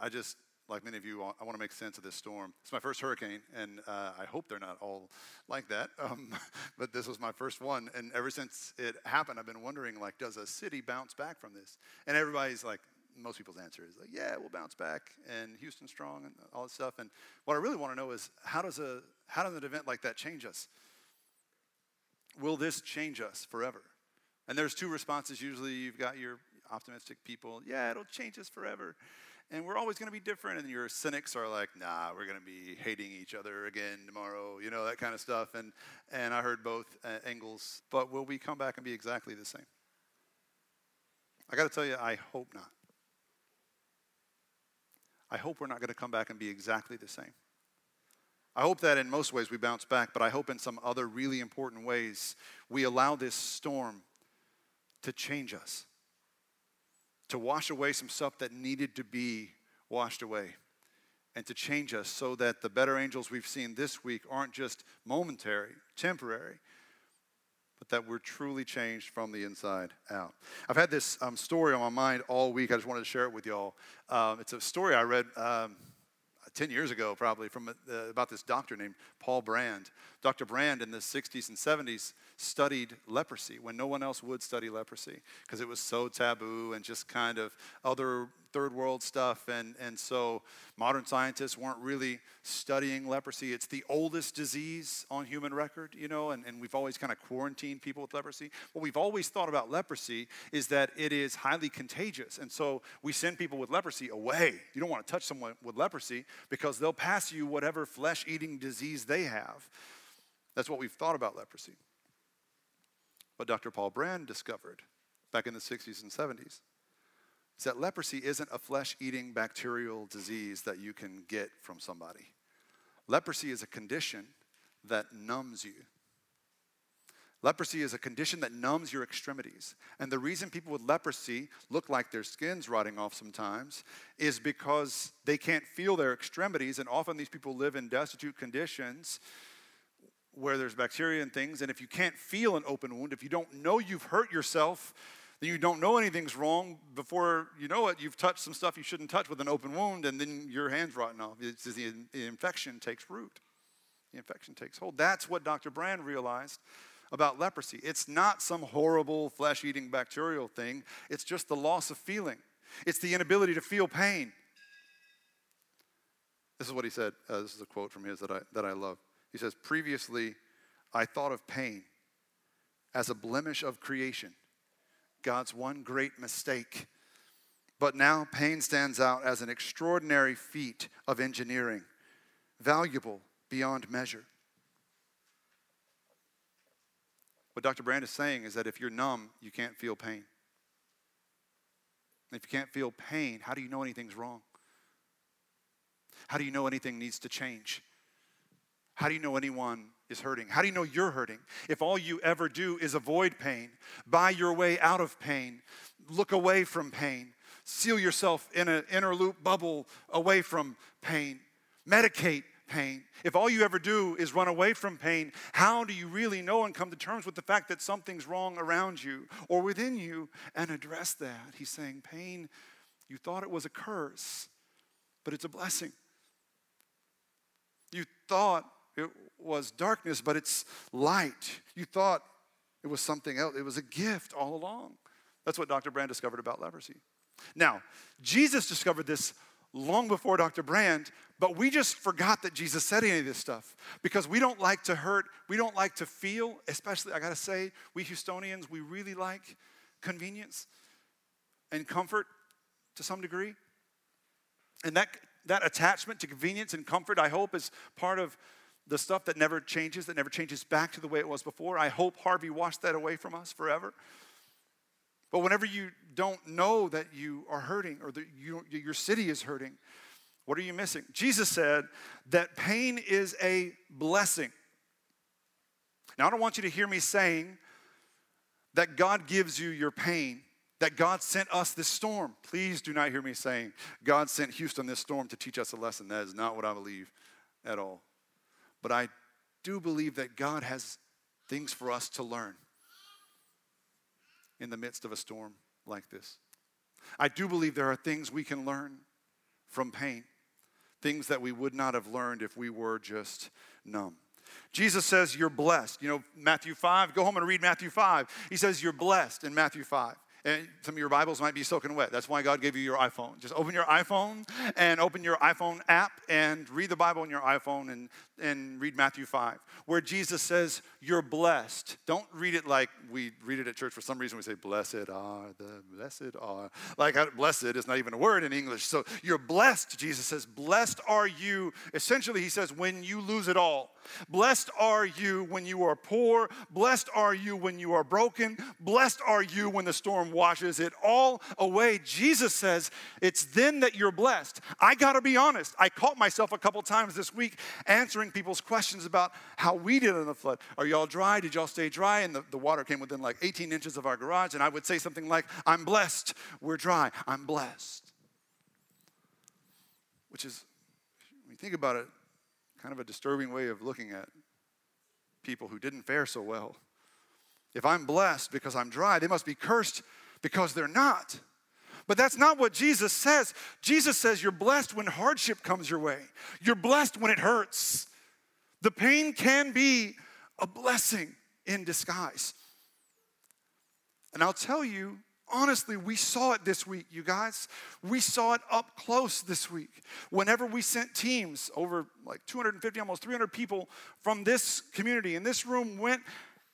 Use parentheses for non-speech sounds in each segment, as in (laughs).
I just, like many of you, I want to make sense of this storm. It's my first hurricane, and uh, I hope they're not all like that. (laughs) Um, but this was my first one, and ever since it happened, I've been wondering, like, does a city bounce back from this? And everybody's like, most people's answer is like, yeah, we'll bounce back, and Houston's strong, and all this stuff. And what I really want to know is, how does a how does an event like that change us? Will this change us forever? And there's two responses. Usually, you've got your optimistic people, yeah, it'll change us forever and we're always going to be different. And your cynics are like, nah, we're going to be hating each other again tomorrow, you know, that kind of stuff. And, and I heard both uh, angles. But will we come back and be exactly the same? I got to tell you, I hope not. I hope we're not going to come back and be exactly the same. I hope that in most ways we bounce back, but I hope in some other really important ways we allow this storm to change us to wash away some stuff that needed to be washed away and to change us so that the better angels we've seen this week aren't just momentary, temporary, but that we're truly changed from the inside out. I've had this um, story on my mind all week. I just wanted to share it with y'all. Um, it's a story I read. Um, 10 years ago, probably, from uh, about this doctor named Paul Brand. Dr. Brand in the 60s and 70s studied leprosy when no one else would study leprosy because it was so taboo and just kind of other third world stuff. And, and so modern scientists weren't really studying leprosy. It's the oldest disease on human record, you know, and, and we've always kind of quarantined people with leprosy. What we've always thought about leprosy is that it is highly contagious. And so we send people with leprosy away. You don't want to touch someone with leprosy because they'll pass you whatever flesh eating disease they have. That's what we've thought about leprosy. What Dr. Paul Brand discovered back in the 60s and 70s is that leprosy isn't a flesh eating bacterial disease that you can get from somebody. Leprosy is a condition that numbs you. Leprosy is a condition that numbs your extremities. And the reason people with leprosy look like their skin's rotting off sometimes is because they can't feel their extremities. And often these people live in destitute conditions where there's bacteria and things. And if you can't feel an open wound, if you don't know you've hurt yourself, you don't know anything's wrong. Before you know it, you've touched some stuff you shouldn't touch with an open wound, and then your hand's rotten off. It's, the, the infection takes root. The infection takes hold. That's what Dr. Brand realized about leprosy. It's not some horrible flesh eating bacterial thing, it's just the loss of feeling, it's the inability to feel pain. This is what he said. Uh, this is a quote from his that I, that I love. He says, Previously, I thought of pain as a blemish of creation God's one great mistake. But now pain stands out as an extraordinary feat of engineering, valuable beyond measure. What Dr. Brand is saying is that if you're numb, you can't feel pain. If you can't feel pain, how do you know anything's wrong? How do you know anything needs to change? How do you know anyone is hurting? How do you know you're hurting? If all you ever do is avoid pain, buy your way out of pain, look away from pain, seal yourself in an inner loop bubble away from pain, medicate pain. If all you ever do is run away from pain, how do you really know and come to terms with the fact that something's wrong around you or within you and address that? He's saying, Pain, you thought it was a curse, but it's a blessing. You thought it was darkness, but it's light. You thought it was something else. It was a gift all along. That's what Dr. Brand discovered about leprosy. Now, Jesus discovered this long before Dr. Brand, but we just forgot that Jesus said any of this stuff because we don't like to hurt, we don't like to feel, especially, I gotta say, we Houstonians, we really like convenience and comfort to some degree. And that, that attachment to convenience and comfort, I hope, is part of the stuff that never changes, that never changes back to the way it was before. I hope Harvey washed that away from us forever. But whenever you don't know that you are hurting or that you, your city is hurting, what are you missing? Jesus said that pain is a blessing. Now, I don't want you to hear me saying that God gives you your pain, that God sent us this storm. Please do not hear me saying God sent Houston this storm to teach us a lesson. That is not what I believe at all. But I do believe that God has things for us to learn in the midst of a storm like this. I do believe there are things we can learn from pain, things that we would not have learned if we were just numb. Jesus says, You're blessed. You know, Matthew 5, go home and read Matthew 5. He says, You're blessed in Matthew 5. And some of your Bibles might be soaking wet. That's why God gave you your iPhone. Just open your iPhone and open your iPhone app and read the Bible on your iPhone and, and read Matthew 5, where Jesus says, You're blessed. Don't read it like we read it at church. For some reason, we say, Blessed are the blessed are. Like, blessed is not even a word in English. So you're blessed, Jesus says. Blessed are you. Essentially, he says, when you lose it all. Blessed are you when you are poor. Blessed are you when you are broken. Blessed are you when the storm washes it all away. Jesus says, It's then that you're blessed. I got to be honest. I caught myself a couple times this week people's questions about how we did in the flood. Are y'all dry? Did y'all stay dry? And the, the water came within like 18 inches of our garage. And I would say something like, I'm blessed. We're dry. I'm blessed. Which is, when you think about it, kind of a disturbing way of looking at people who didn't fare so well. If I'm blessed because I'm dry, they must be cursed because they're not. But that's not what Jesus says. Jesus says you're blessed when hardship comes your way, you're blessed when it hurts. The pain can be a blessing in disguise. And I'll tell you, honestly, we saw it this week, you guys. We saw it up close this week. Whenever we sent teams, over like 250, almost 300 people from this community in this room went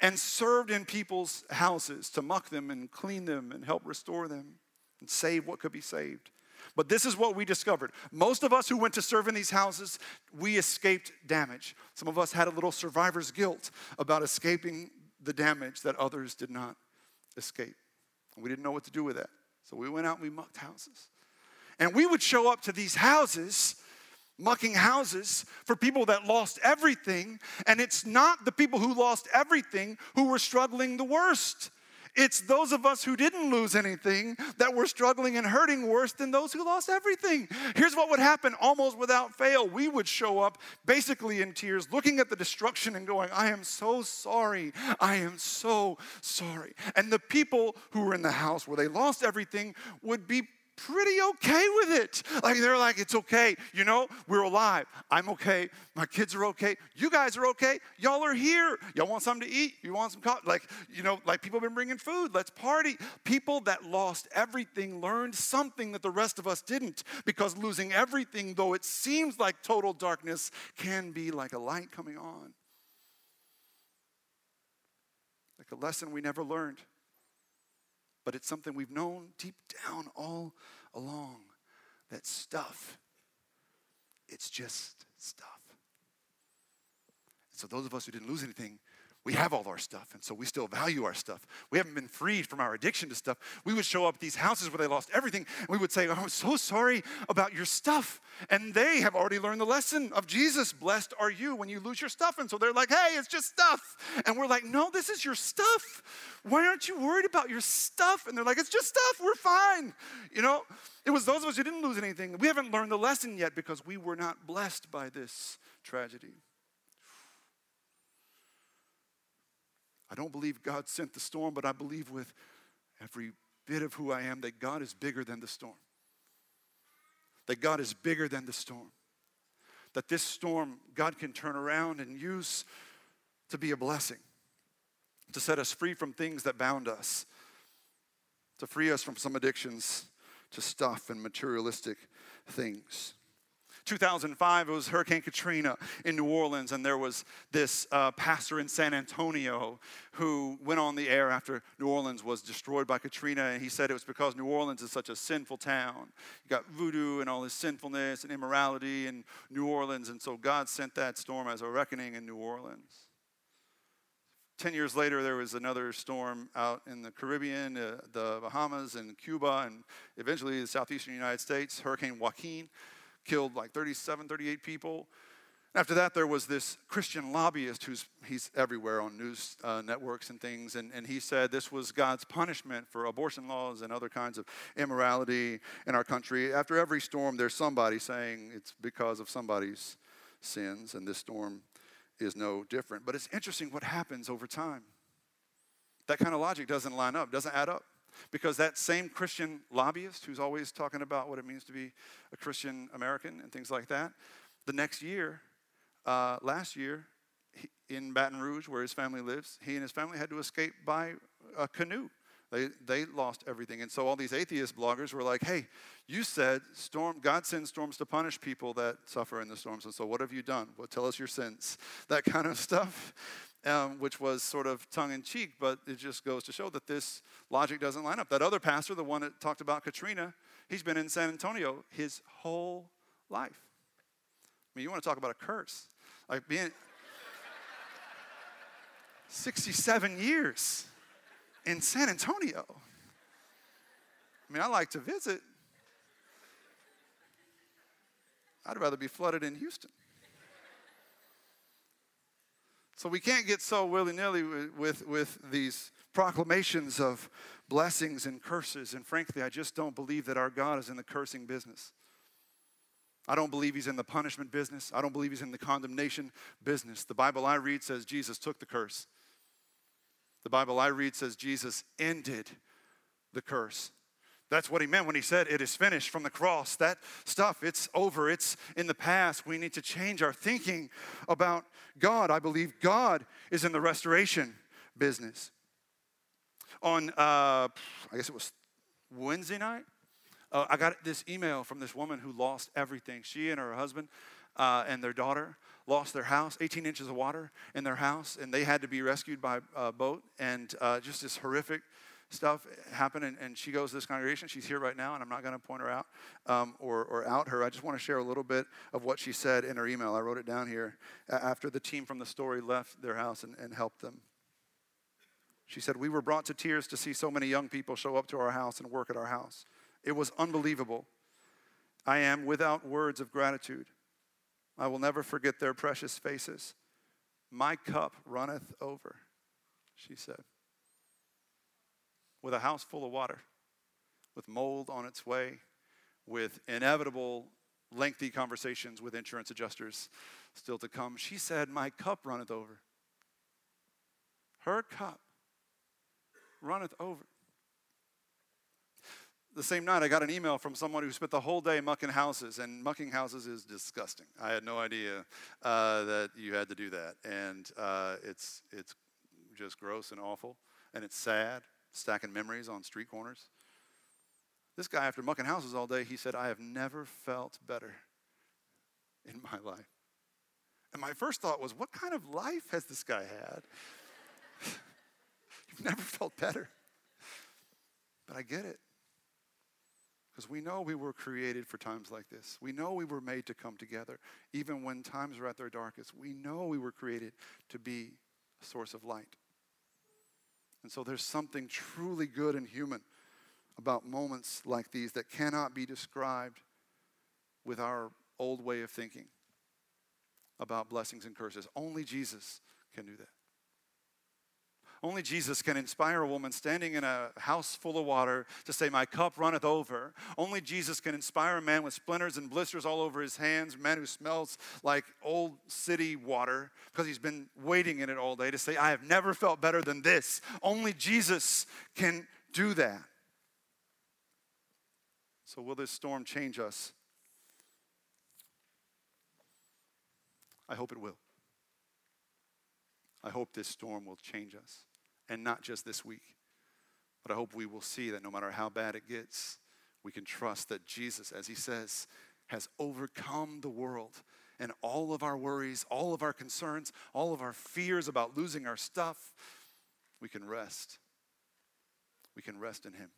and served in people's houses to muck them and clean them and help restore them and save what could be saved. But this is what we discovered. Most of us who went to serve in these houses, we escaped damage. Some of us had a little survivor's guilt about escaping the damage that others did not escape. We didn't know what to do with that. So we went out and we mucked houses. And we would show up to these houses, mucking houses for people that lost everything. And it's not the people who lost everything who were struggling the worst. It's those of us who didn't lose anything that were struggling and hurting worse than those who lost everything. Here's what would happen almost without fail we would show up basically in tears, looking at the destruction and going, I am so sorry. I am so sorry. And the people who were in the house where they lost everything would be pretty okay with it. Like they're like, it's okay. You know, we're alive. I'm okay. My kids are okay. You guys are okay. Y'all are here. Y'all want something to eat? You want some coffee? Like, you know, like people have been bringing food. Let's party. People that lost everything learned something that the rest of us didn't because losing everything, though it seems like total darkness, can be like a light coming on. Like a lesson we never learned but it's something we've known deep down all along that stuff, it's just stuff. so, those of us who didn't lose anything, we have all our stuff, and so we still value our stuff. We haven't been freed from our addiction to stuff. We would show up at these houses where they lost everything, and we would say, oh, I'm so sorry about your stuff. And they have already learned the lesson of Jesus. Blessed are you when you lose your stuff. And so they're like, hey, it's just stuff. And we're like, no, this is your stuff. Why aren't you worried about your stuff? And they're like, it's just stuff. We're fine. You know, it was those of us who didn't lose anything. We haven't learned the lesson yet because we were not blessed by this tragedy. I don't believe God sent the storm, but I believe with every bit of who I am that God is bigger than the storm. That God is bigger than the storm. That this storm God can turn around and use to be a blessing, to set us free from things that bound us, to free us from some addictions to stuff and materialistic things. 2005, it was Hurricane Katrina in New Orleans, and there was this uh, pastor in San Antonio who went on the air after New Orleans was destroyed by Katrina, and he said it was because New Orleans is such a sinful town. You got voodoo and all this sinfulness and immorality in New Orleans, and so God sent that storm as a reckoning in New Orleans. Ten years later, there was another storm out in the Caribbean, uh, the Bahamas, and Cuba, and eventually the southeastern United States, Hurricane Joaquin killed like 37, 38 people. After that, there was this Christian lobbyist who's he's everywhere on news uh, networks and things, and, and he said this was God's punishment for abortion laws and other kinds of immorality in our country. After every storm, there's somebody saying it's because of somebody's sins, and this storm is no different. But it's interesting what happens over time. That kind of logic doesn't line up, doesn't add up. Because that same Christian lobbyist who's always talking about what it means to be a Christian American and things like that, the next year, uh, last year, he, in Baton Rouge, where his family lives, he and his family had to escape by a canoe. They, they lost everything. And so all these atheist bloggers were like, hey, you said storm, God sends storms to punish people that suffer in the storms. And so what have you done? Well, tell us your sins. That kind of (laughs) stuff, um, which was sort of tongue in cheek, but it just goes to show that this logic doesn't line up. That other pastor, the one that talked about Katrina, he's been in San Antonio his whole life. I mean, you want to talk about a curse. Like being (laughs) 67 years in San Antonio. I mean, I like to visit. I'd rather be flooded in Houston. So we can't get so willy nilly with, with, with, these proclamations of blessings and curses. And frankly, I just don't believe that our God is in the cursing business. I don't believe he's in the punishment business. I don't believe he's in the condemnation business. The Bible I read says Jesus took the curse. The Bible I read says Jesus ended the curse. That's what he meant when he said, It is finished from the cross. That stuff, it's over, it's in the past. We need to change our thinking about God. I believe God is in the restoration business. On, uh, I guess it was Wednesday night, uh, I got this email from this woman who lost everything. She and her husband uh, and their daughter lost their house, 18 inches of water in their house, and they had to be rescued by a boat. And uh, just this horrific stuff happened. And, and, she goes to this congregation. She's here right now, and I'm not going to point her out um, or, or out her. I just want to share a little bit of what she said in her email. I wrote it down here after the team from the story left their house and, and helped them. She said, We were brought to tears to see so many young people show up to our house and work at our house. It was unbelievable. I am without words of gratitude. I will never forget their precious faces. My cup runneth over, she said. With a house full of water, with mold on its way, with inevitable lengthy conversations with insurance adjusters still to come, she said, My cup runneth over. Her cup runneth over the same night, I got an email from someone who spent the whole day mucking houses, and mucking houses is disgusting. I had no idea uh, that you had to do that, and uh, it's it's just gross and awful, and it's sad, stacking memories on street corners. This guy, after mucking houses all day, he said, "I have never felt better in my life." And my first thought was, "What kind of life has this guy had?" (laughs) You've never felt better, but I get it. Because we know we were created for times like this. We know we were made to come together. Even when times are at their darkest, we know we were created to be a source of light. And so there's something truly good and human about moments like these that cannot be described with our old way of thinking about blessings and curses. Only Jesus can do that. Only Jesus can inspire a woman standing in a house full of water to say, My cup runneth over. Only Jesus can inspire a man with splinters and blisters all over his hands, a man who smells like old city water because he's been waiting in it all day to say, I have never felt better than this. Only Jesus can do that. So, will this storm change us? I hope it will. I hope this storm will change us and not just this week. But I hope we will see that no matter how bad it gets, we can trust that Jesus, as he says, has overcome the world and all of our worries, all of our concerns, all of our fears about losing our stuff. We can rest. We can rest in him.